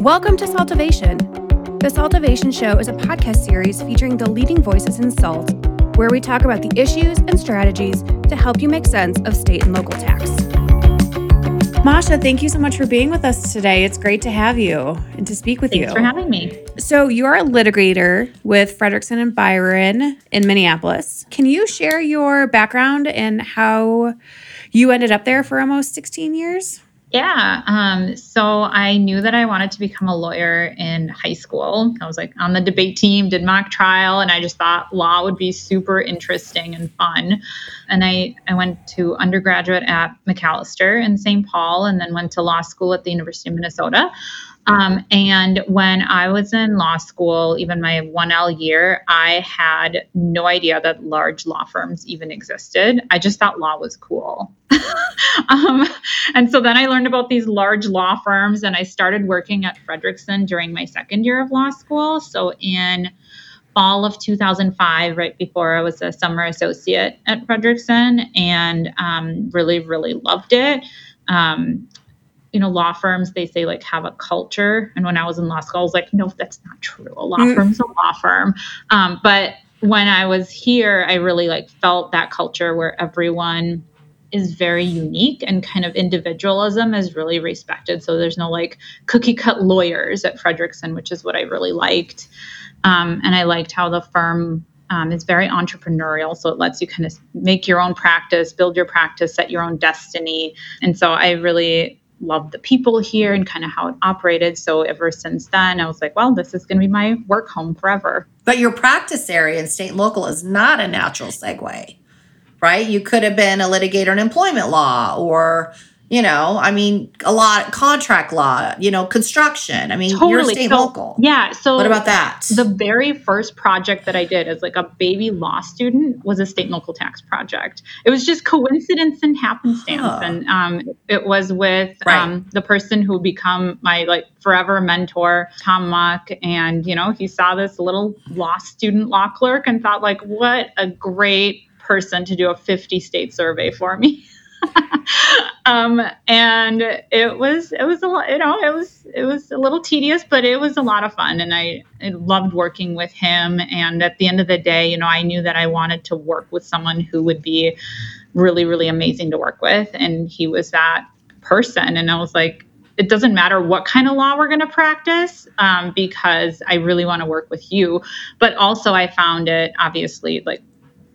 Welcome to SALTovation. The SALTovation Show is a podcast series featuring the leading voices in salt, where we talk about the issues and strategies to help you make sense of state and local tax. Masha, thank you so much for being with us today. It's great to have you and to speak with Thanks you. Thanks for having me. So, you are a litigator with Fredrikson and Byron in Minneapolis. Can you share your background and how you ended up there for almost 16 years? Yeah. Um, so I knew that I wanted to become a lawyer in high school. I was like on the debate team, did mock trial, and I just thought law would be super interesting and fun. And I, I went to undergraduate at Macalester in St. Paul and then went to law school at the University of Minnesota. Um, and when I was in law school, even my 1L year, I had no idea that large law firms even existed. I just thought law was cool. um, and so then I learned about these large law firms and I started working at Fredrikson during my second year of law school. So in fall of 2005, right before I was a summer associate at Fredrikson, and um, really, really loved it. Um, you know, law firms, they say like have a culture. And when I was in law school, I was like, no, that's not true. A law mm. firm's a law firm. Um, but when I was here, I really like felt that culture where everyone is very unique and kind of individualism is really respected. So there's no like cookie cut lawyers at Fredrikson, which is what I really liked. Um, and I liked how the firm um, is very entrepreneurial. So it lets you kind of make your own practice, build your practice, set your own destiny. And so I really loved the people here and kind of how it operated. So ever since then, I was like, well, this is going to be my work home forever. But your practice area in state and local is not a natural segue, right? You could have been a litigator in employment law or you know i mean a lot contract law you know construction i mean totally. you're state so, local yeah so what about that the very first project that i did as like a baby law student was a state and local tax project it was just coincidence and happenstance huh. and um, it was with right. um, the person who become my like forever mentor tom muck and you know he saw this little law student law clerk and thought like what a great person to do a 50 state survey for me. Um, and it was it was a lot you know it was it was a little tedious but it was a lot of fun and I, I loved working with him and at the end of the day you know i knew that i wanted to work with someone who would be really really amazing to work with and he was that person and i was like it doesn't matter what kind of law we're going to practice um, because i really want to work with you. But also i found it obviously like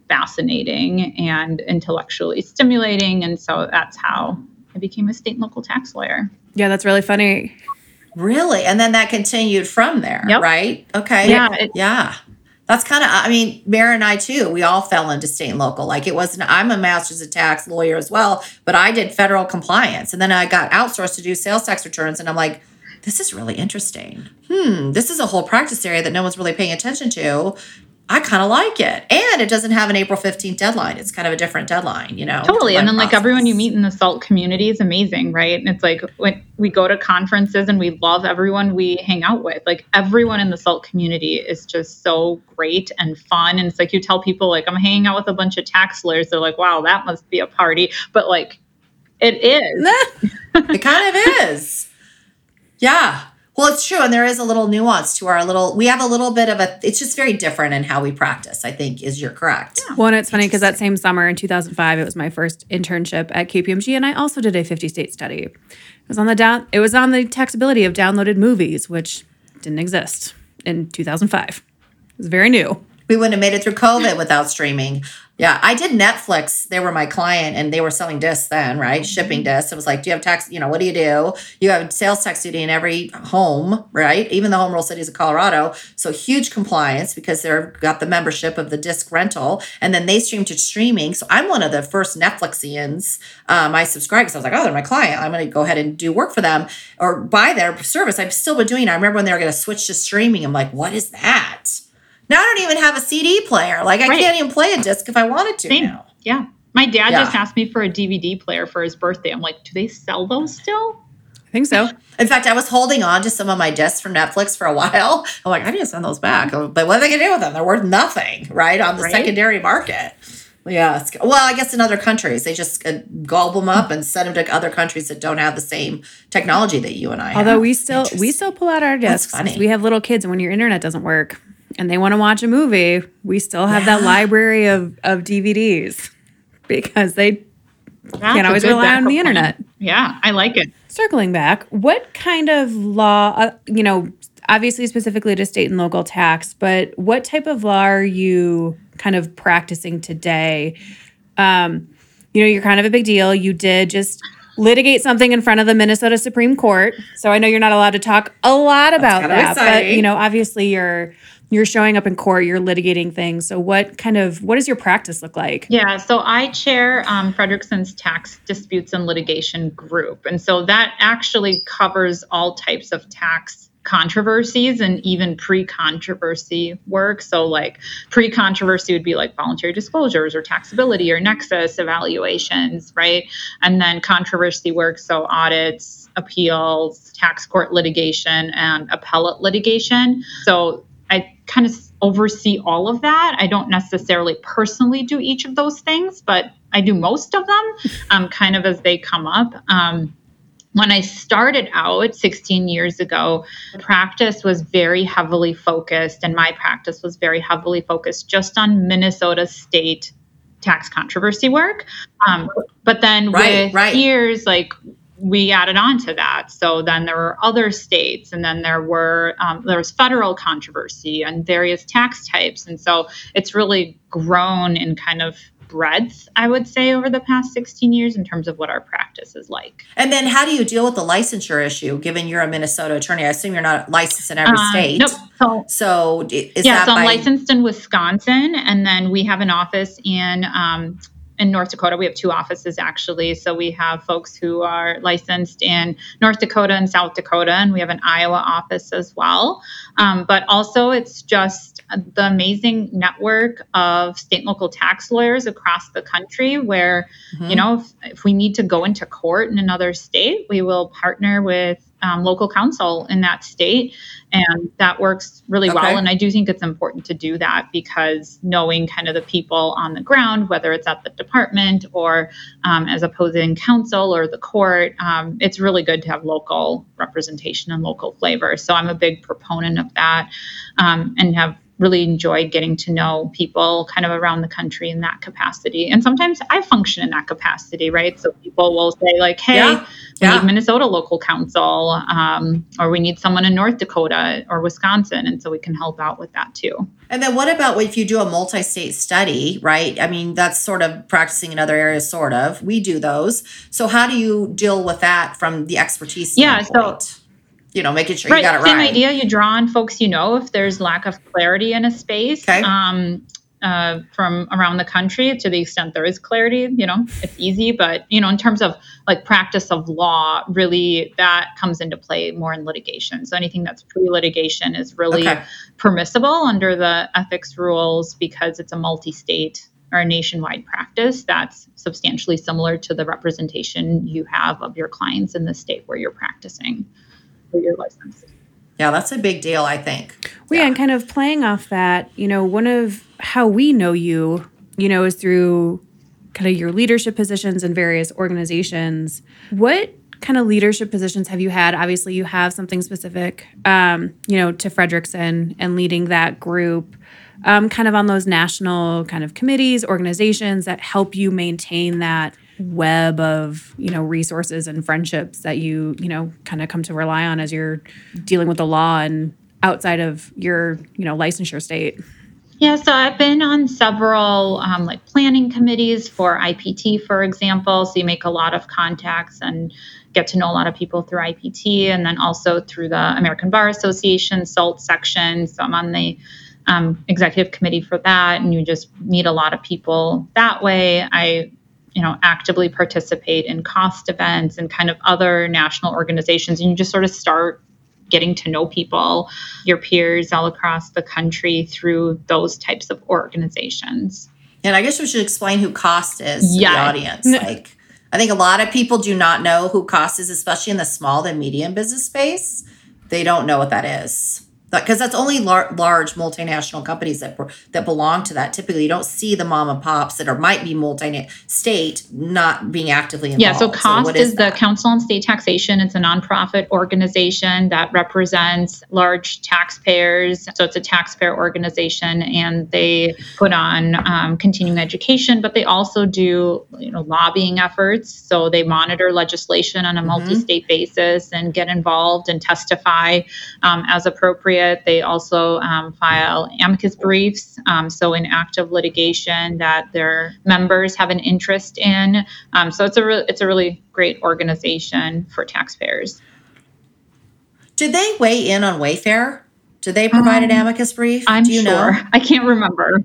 fascinating and intellectually stimulating. And so that's how I became a state and local tax lawyer. Yeah, that's really funny. Really? And then that continued from there, yep. right? Okay. Yeah. It, yeah. That's kind of, I mean, Mara and I too, we all fell into state and local. Like it wasn't, I'm a master's of tax lawyer as well, but I did federal compliance. And then I got outsourced to do sales tax returns. And I'm like, this is really interesting. Hmm, this is a whole practice area that no one's really paying attention to. I kind of like it. And it doesn't have an April 15th deadline. It's kind of a different deadline, you know? Totally. And then, process. like, everyone you meet in the SALT community is amazing, right? And it's like when we go to conferences and we love everyone we hang out with, like, everyone in the SALT community is just so great and fun. And it's like you tell people, like, I'm hanging out with a bunch of tax lawyers. They're like, wow, that must be a party. But, like, it is. it kind of is. Yeah. Well, it's true. And there is a little nuance to our little, we have a little bit of a, it's just very different in how we practice, I think, is you're correct. Yeah. Well, and it's funny because that same summer in 2005, it was my first internship at KPMG. And I also did a 50 state study. It was on the down, it was on the taxability of downloaded movies, which didn't exist in 2005. It was very new. We wouldn't have made it through COVID without streaming. Yeah, I did Netflix. They were my client and they were selling discs then, right? Mm-hmm. Shipping discs. It was like, do you have tax? You know, what do you do? You have sales tax duty in every home, right? Even the home rule cities of Colorado. So huge compliance because they've got the membership of the disc rental. And then they stream to streaming. So I'm one of the first Netflixians. Um, I subscribed because I was like, oh, they're my client. I'm going to go ahead and do work for them or buy their service. I've still been doing it. I remember when they were going to switch to streaming. I'm like, what is that? Now I don't even have a CD player. Like I right. can't even play a disc if I wanted to Same. now. Yeah. My dad yeah. just asked me for a DVD player for his birthday. I'm like, do they sell those still? I think so. In fact, I was holding on to some of my discs from Netflix for a while. I'm like, I need to send those back. But what are they going to do with them? They're worth nothing, right? On the right? secondary market. Yeah. Well, I guess in other countries, they just uh, gobble them up and send them to other countries that don't have the same technology that you and I have. Although we still we still pull out our That's discs. funny. We have little kids, and when your internet doesn't work and they want to watch a movie, we still have that library of of DVDs because they That's Can't always rely on the plan. internet. Yeah, I like it. circling back. What kind of law? Uh, you know, obviously specifically to state and local tax, but what type of law are you kind of practicing today? Um, you know, you're kind of a big deal. You did just litigate something in front of the Minnesota Supreme Court. So I know you're not allowed to talk a lot about that, but you know, obviously you're you're showing up in court, you're litigating things. So what kind of what does your practice look like? Yeah, so I chair um, Fredrikson's Tax Disputes and Litigation Group. And so that actually covers all types of tax controversies and even pre controversy work. So, like, pre controversy would be like voluntary disclosures or taxability or nexus evaluations, right? And then controversy work, so audits, appeals, tax court litigation, and appellate litigation. So, I kind of oversee all of that. I don't necessarily personally do each of those things, but I do most of them um, kind of as they come up. Um, when I started out 16 years ago, practice was very heavily focused, and my practice was very heavily focused just on Minnesota state tax controversy work. Um, but then Right, with right. years, like we added on to that. So then there were other states, and then there were um, there was federal controversy and various tax types, and so it's really grown in kind of breadth, I would say, over the past 16 years in terms of what our practice is like. And then how do you deal with the licensure issue given you're a Minnesota attorney? I assume you're not licensed in every Um, state. Nope. So So is yeah, that so I'm by licensed in Wisconsin, and then we have an office in um, in North Dakota. We have two offices actually. So we have folks who are licensed in North Dakota and South Dakota, and we have an Iowa office as well. Um, but also, it's just the amazing network of state and local tax lawyers across the country where Mhm. you know if, if we need to go into court in another state we will partner with um, local counsel in that state and that works really Okay. well and i do think it's important to do that because knowing kind of the people on the ground whether it's at the department or um, as opposing counsel or the court um, it's really good to have local representation and local flavor so i'm a big proponent of that um, and have really enjoyed getting to know people kind of around the country in that capacity. And sometimes I function in that capacity, right? So people will say, like, hey, Yeah, we yeah. need Minnesota local counsel, um, or we need someone in North Dakota or Wisconsin. And so we can help out with that too. And then what about if you do a multi-state study, right? I mean, that's sort of practicing in other areas, sort of. We do those. So how do you deal with that from the expertise Yeah, so- standpoint? You know, making sure right, you got it right. same idea. You draw on folks you know if there's lack of clarity in a space. Okay. Um, uh, from around the country to the extent there is clarity, you know, it's easy. But, you know, in terms of like practice of law, really that comes into play more in litigation. So anything that's pre litigation is really Okay. permissible under the ethics rules because it's a multi state or a nationwide practice that's substantially similar to the representation you have of your clients in the state where you're practicing for your license. Yeah, that's a big deal, I think. Well, yeah, and kind of playing off that, you know, one of how we know you, you know, is through kind of your leadership positions in various organizations. What kind of leadership positions have you had? Obviously, you have something specific, um, you know, to Fredrikson and leading that group, um, kind of on those national kind of committees, organizations that help you maintain that web of you know resources and friendships that you you know kind of come to rely on as you're dealing with the law and outside of your you know licensure state Yeah, so I've been on several um, like planning committees for IPT, for example. So you make a lot of contacts and get to know a lot of people through IPT, and then also through the American Bar Association SALT section. So I'm on the um, executive committee for that, and you just meet a lot of people that way. I you know actively participate in COST events and kind of other national organizations and you just sort of start getting to know people your peers all across the country through those types of organizations And I guess we should explain who COST is to the audience. Like, I think a lot of people do not know who COST is, especially in the small and medium business space. They don't know what that is. Because that's only lar- large multinational companies that that belong to that. Typically, you don't see the mom and pops that are might be multi-state not being actively involved. Yeah, so COST so is, is the Council on State Taxation. It's a nonprofit organization that represents large taxpayers. So it's a taxpayer organization, and they put on um, continuing education, but they also do you know lobbying efforts. So they monitor legislation on a mm-hmm. multi-state basis and get involved and testify um, as appropriate. They also um, file amicus briefs, um, so in active litigation that their members have an interest in. Um, so it's a re- it's a really great organization for taxpayers. Did they weigh in on Wayfair? Did they provide an um, amicus brief? I'm Do you sure. Know? I can't remember.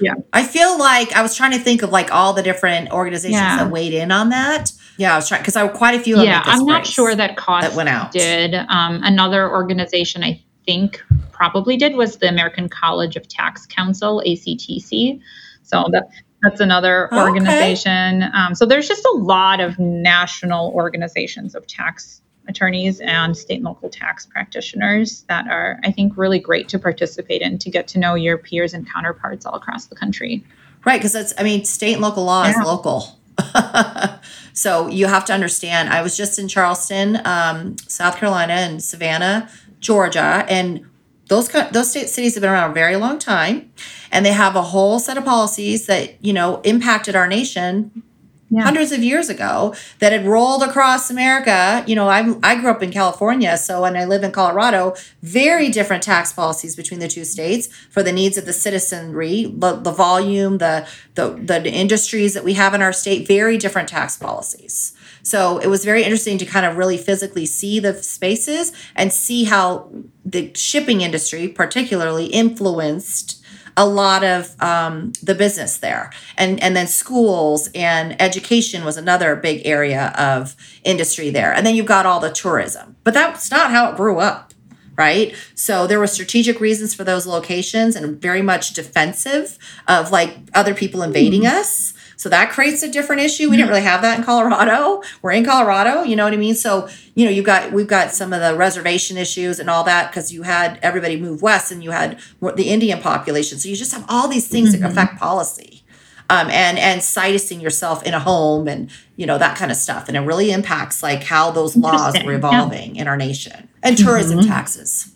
Yeah. I feel like I was trying to think of like all the different organizations yeah. that weighed in on that. Yeah, I was trying because I quite a few. Of them. Yeah, I'm not sure that COST that went out. Did um, another organization I think probably did was the American College of Tax Counsel (ACTC). So that that's another okay. organization. Um, so there's just a lot of national organizations of tax attorneys and state and local tax practitioners that are, I think, really great to participate in to get to know your peers and counterparts all across the country. Right, because that's, I mean, state and local law yeah. is local. so you have to understand. I was just in Charleston, um, South Carolina, and Savannah, Georgia, and those those state cities have been around a very long time, and they have a whole set of policies that you know impacted our nation yeah. hundreds of years ago that had rolled across America. You know, I I grew up in California, so and I live in Colorado. Very different tax policies between the two states for the needs of the citizenry, the, the volume, the, the the industries that we have in our state. Very different tax policies. So it was very interesting to kind of really physically see the spaces and see how the shipping industry, particularly, influenced a lot of um, the business there. And and then schools and education was another big area of industry there. And then you've got all the tourism. But that's not how it grew up right? So there were strategic reasons for those locations and very much defensive of like other people invading mm. us so that creates a different issue. We didn't really have that in Colorado. We're in Colorado, you know what I mean? So, you know, you've got we've got some of the reservation issues and all that because you had everybody move west and you had the Indian population. So you just have all these things mm-hmm. that affect policy. Um, and and situsing yourself in a home and you know that kind of stuff and it really impacts like how those laws were evolving yeah. in our nation and tourism mm-hmm. taxes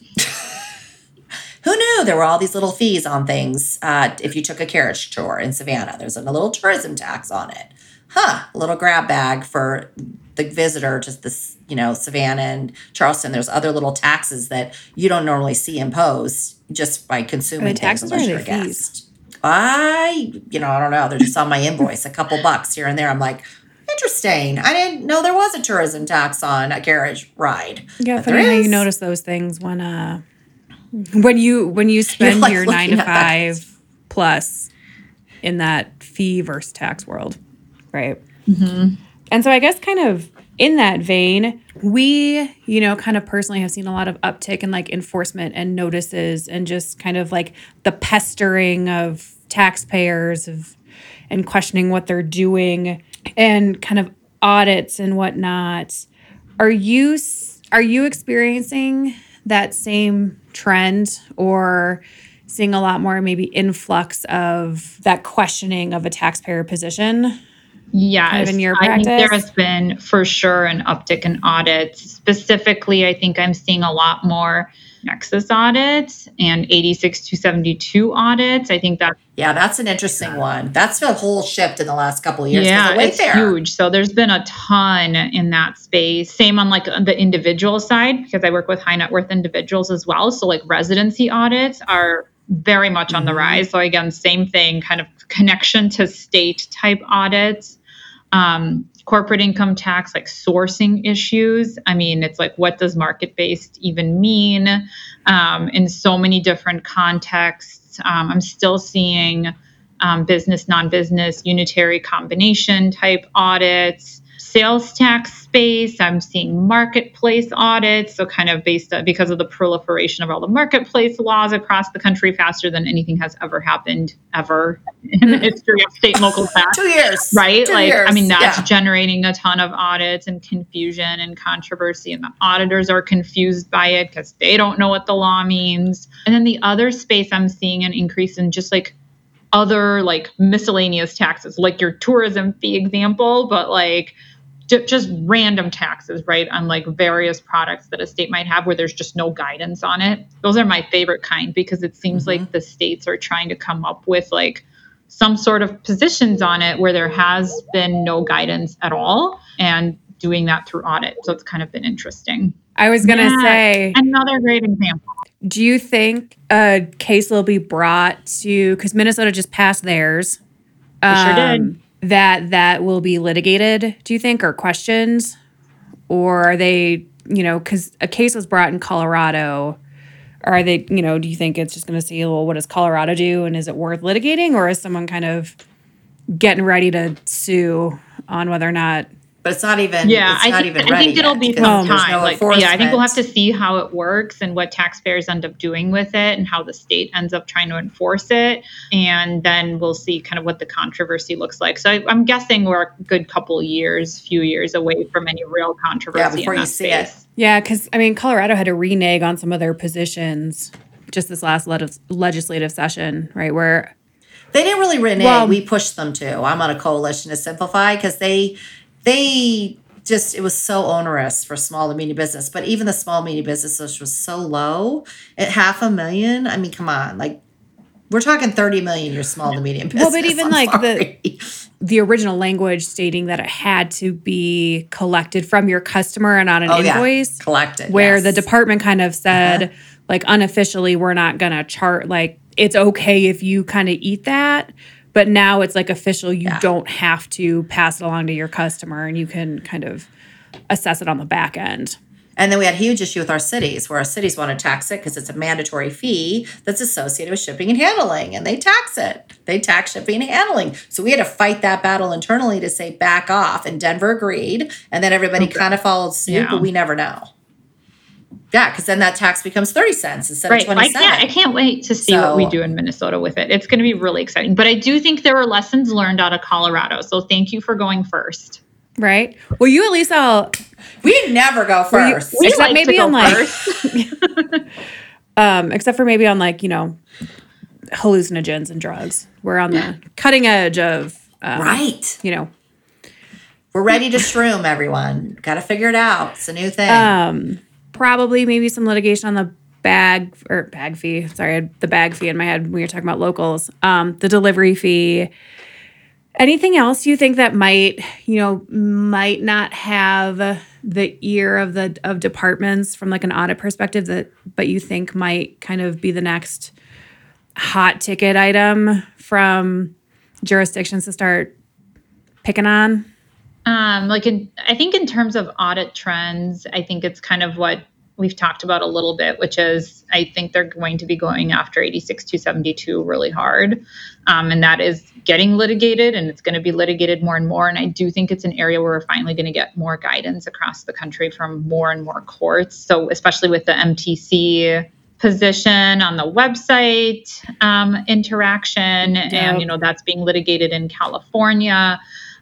who knew there were all these little fees on things uh, if you took a carriage tour in Savannah? There's a little tourism tax on it. Huh, a little grab bag for the visitor to this, you know, Savannah and Charleston. There's other little taxes that you don't normally see imposed just by consuming taxes unless you're a guest. I, you know, I don't know. They're just on my invoice, a couple bucks here and there. I'm like, interesting. I didn't know there was a tourism tax on a carriage ride. Yeah, funny how you notice those things when uh when you when you spend like your nine to five plus in that fee versus tax world, right? Mm-hmm. And so I guess kind of in that vein, we, you know, kind of personally have seen a lot of uptick in like enforcement and notices and just kind of like the pestering of taxpayers of and questioning what they're doing and kind of audits and whatnot. Are you are you experiencing that same trend or seeing a lot more maybe influx of that questioning of a taxpayer position? Yes, in your practice? I think there has been for sure an uptick in audits. Specifically, I think I'm seeing a lot more Nexus audits and 86272 audits. I think that yeah, that's an interesting one. That's a whole shift in the last couple of years. Yeah, it's there. huge. So there's been a ton in that space. Same on like the individual side because I work with high net worth individuals as well. So like residency audits are very much on the mm-hmm. rise. So again, same thing, kind of connection to state type audits. Um, corporate income tax, like sourcing issues. I mean, it's like, what does market based even mean um, in so many different contexts? Um, I'm still seeing um, business, non business, unitary combination type audits. Sales tax space. I'm seeing marketplace audits. So, kind of based on, because of the proliferation of all the marketplace laws across the country faster than anything has ever happened ever in the history of state and local tax. Two years. Right? Two like, years. I mean, that's Yeah. generating a ton of audits and confusion and controversy. And the auditors are confused by it because they don't know what the law means. And then the other space I'm seeing an increase in just like other like miscellaneous taxes, like your tourism fee example, but like just random taxes, right? On like various products that a state might have where there's just no guidance on it. Those are my favorite kind because it seems like the states are trying to come up with like some sort of positions on it where there has been no guidance at all and doing that through audit. So it's kind of been interesting. I was gonna Yeah. say, Another great example. do you think a case will be brought to because Minnesota just passed theirs? um, sure did. That that will be litigated. Do you think or questions? or are they? You know, because a case was brought in Colorado. Are they? You know, do you think it's just going to see? Well, what does Colorado do, and is it worth litigating, or is someone kind of getting ready to sue on whether or not? But it's not even. Yeah, it's I not think, even I think it'll be because some time. no like, yeah, I think we'll have to see how it works and what taxpayers end up doing with it and how the state ends up trying to enforce it. And then we'll see kind of what the controversy looks like. So I, I'm guessing we're a good couple years, few years away from any real controversy. Yeah, before in you that see it. Yeah, because I mean, Colorado had to renege on some of their positions just this last leg- legislative session, right? Where They didn't really renege. Well- we pushed them to. I'm on a coalition to simplify because they they just it was so onerous for small to medium business. But even the small medium business was so low at half a million. I mean, come on, like we're talking 30 million. Your small to medium business. Well, but even I'm like the- sorry. the original language stating that it had to be collected from your customer and on an Oh, yeah. invoice, collected where yes. the department kind of uh-huh. said, like unofficially, we're not gonna chart like it's okay if you kind of eat that. But now it's like official, you Yeah. don't have to pass it along to your customer and you can kind of assess it on the back end. And then we had a huge issue with our cities, where our cities want to tax it because it's a mandatory fee that's associated with shipping and handling, and they tax it. They tax shipping and handling. So we had to fight that battle internally to say back off, and Denver agreed, and then everybody kind of followed suit, Yeah. but we never know. Yeah, because then that tax becomes thirty cents instead Right. of I twenty can't, I can't wait to see what we do in Minnesota with it. It's going to be really exciting. But I do think there were lessons learned out of Colorado. So thank you for going first. Right. Well, you at least all We never go Were you- first. We Except like to maybe go on, like- first. um, except for maybe on like you know hallucinogens and drugs. We're on the cutting edge of um, right. You know, We're ready to shroom, everyone. Got to figure it out. It's a new thing. um, probably maybe some litigation on the bag or bag fee. Sorry, the bag fee in my head when you were talking about locals. Um, the delivery fee. Anything else you think that might, you know, might not have the ear of the of departments from like an audit perspective that but you think might kind of be the next hot ticket item from jurisdictions to start picking on? Um, like in, I think in terms of audit trends, I think it's kind of what we've talked about a little bit, which is I think they're going to be going after 86272 really hard. Um, and that is getting litigated and it's going to be litigated more and more. And I do think it's an area where we're finally going to get more guidance across the country from more and more courts. So, especially with the MTC position on the website um, interaction, Yep. and you know that's being litigated in California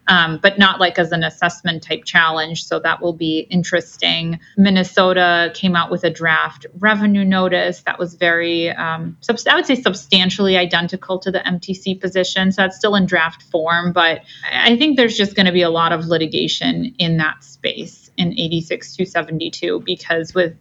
um, but not like as an assessment type challenge. So that will be interesting. Minnesota came out with a draft revenue notice that was very, um, subs- I would say, substantially identical to the MTC position. So that's still in draft form, but I think there's just going to be a lot of litigation in that space in 86272 because with,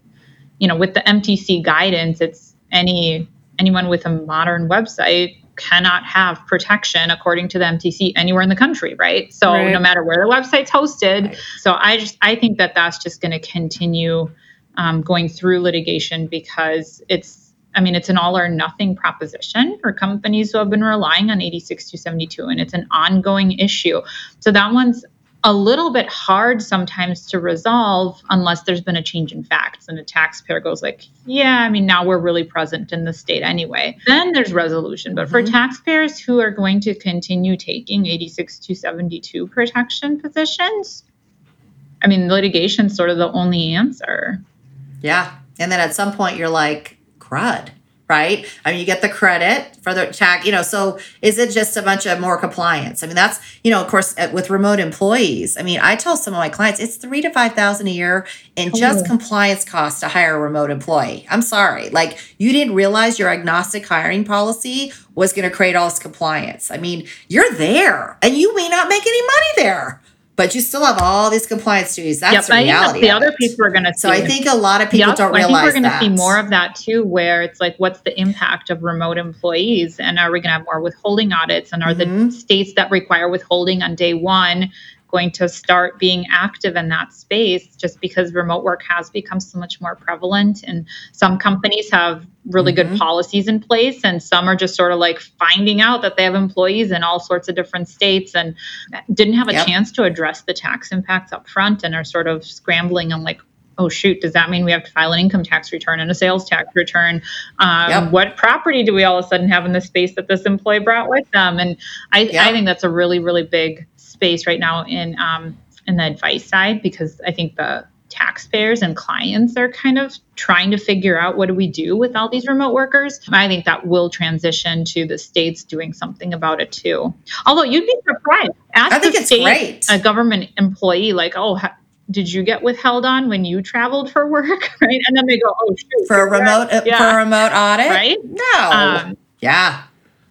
you know, with the MTC guidance, it's any anyone with a modern website cannot have protection according to the MTC anywhere in the country, right? So Right. no matter where the website's hosted, Right. so I just I think that that's just going to continue um, going through litigation because it's I mean it's an all or nothing proposition for companies who have been relying on 86272 and it's an ongoing issue. So that one's a little bit hard sometimes to resolve unless there's been a change in facts and a taxpayer goes like yeah i mean now we're really present in the state anyway then there's resolution but for Mhm. taxpayers who are going to continue taking 86272 protection positions I mean, litigation's sort of the only answer. Yeah. And then at some point you're like, crud, right? I mean, you get the credit for the tax, you know, so is it just a bunch of more compliance? I mean, that's, you know, of course, uh, with remote employees, I mean, I tell some of my clients it's three to 5,000 a year in just compliance costs to hire a remote employee. I'm sorry. Like, you didn't realize your agnostic hiring policy was going to create all this compliance. I mean, you're there and you may not make any money there but you still have all these compliance duties. That's yep, the reality. the other piece we're going to see. So I think a lot of people yep, don't realize. I think we're going to see more of that too, where it's like, what's the impact of remote employees, and are we going to have more withholding audits, and are mm-hmm. the states that require withholding on day one going to start being active in that space just because remote work has become so much more prevalent and some companies have really mm-hmm. good policies in place and some are just sort of like finding out that they have employees in all sorts of different states and didn't have a yep. chance to address the tax impacts up front and are sort of scrambling and like oh shoot does that mean we have to file an income tax return and a sales tax return um, yep. what property do we all of a sudden have in the space that this employee brought with them and I, yep. I think that's a really really big space right now in um, in the advice side because I think the taxpayers and clients are kind of trying to figure out what do we do with all these remote workers. I think that will transition to the states doing something about it too. Although you'd be surprised. Ask I think it's state, great. A government employee, like, oh, ha- did you get withheld on when you traveled for work? Right, and then they go, oh, shoot, for a remote yeah. for a remote audit, right? No, um, yeah,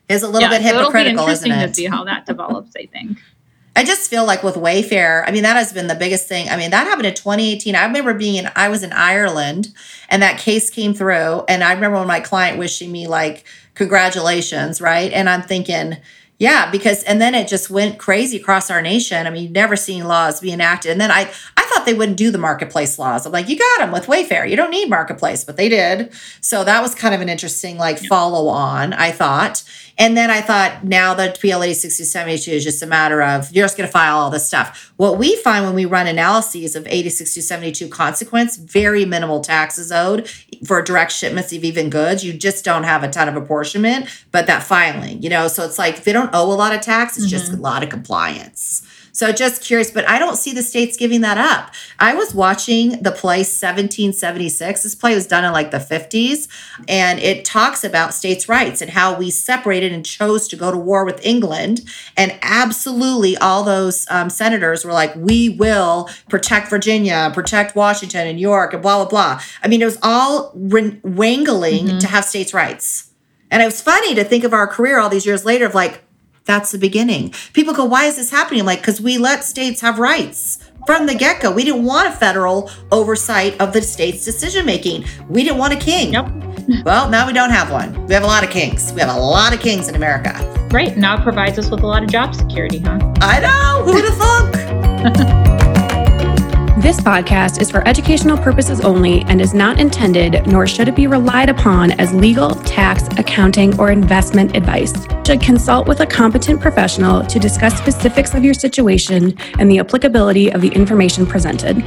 is a little yeah, bit hypocritical, so it'll be interesting to see how that develops. I think. I just feel like with Wayfair, I mean, that has been the biggest thing. I mean, that happened in 2018. I remember being in, I was in Ireland and that case came through. And I remember when my client wishing me, like, congratulations, right? And I'm thinking, yeah, because and then it just went crazy across our nation. I mean, you've never seen laws be enacted. And then I I thought they wouldn't do the marketplace laws. I'm like, you got them with Wayfair. You don't need marketplace, but they did. So that was kind of an interesting like follow on, I thought. And then I thought now that PL 8272 is just a matter of you're just going to file all this stuff. What we find when we run analyses of 8272 consequence, very minimal taxes owed for direct shipments of even goods. You just don't have a ton of apportionment, but that filing, you know, so it's like they don't owe a lot of tax, it's mm-hmm. just a lot of compliance. So just curious, but I don't see the states giving that up. I was watching the play 1776. This play was done in like the 50s, and it talks about states' rights and how we separated and chose to go to war with England. And absolutely, all those um, senators were like, we will protect Virginia, protect Washington and York, and blah, blah, blah. I mean, it was all wrangling mm-hmm. to have states' rights. And it was funny to think of our career all these years later of like, that's the beginning. People go, why is this happening? Like, because we let states have rights from the get go. We didn't want a federal oversight of the state's decision making. We didn't want a king. Yep. Well, now we don't have one. We have a lot of kings. We have a lot of kings in America. Right. Now it provides us with a lot of job security, huh? I know. Who'd have thunk? This podcast is for educational purposes only and is not intended, nor should it be relied upon as legal, tax, accounting, or investment advice. Should consult with a competent professional to discuss specifics of your situation and the applicability of the information presented.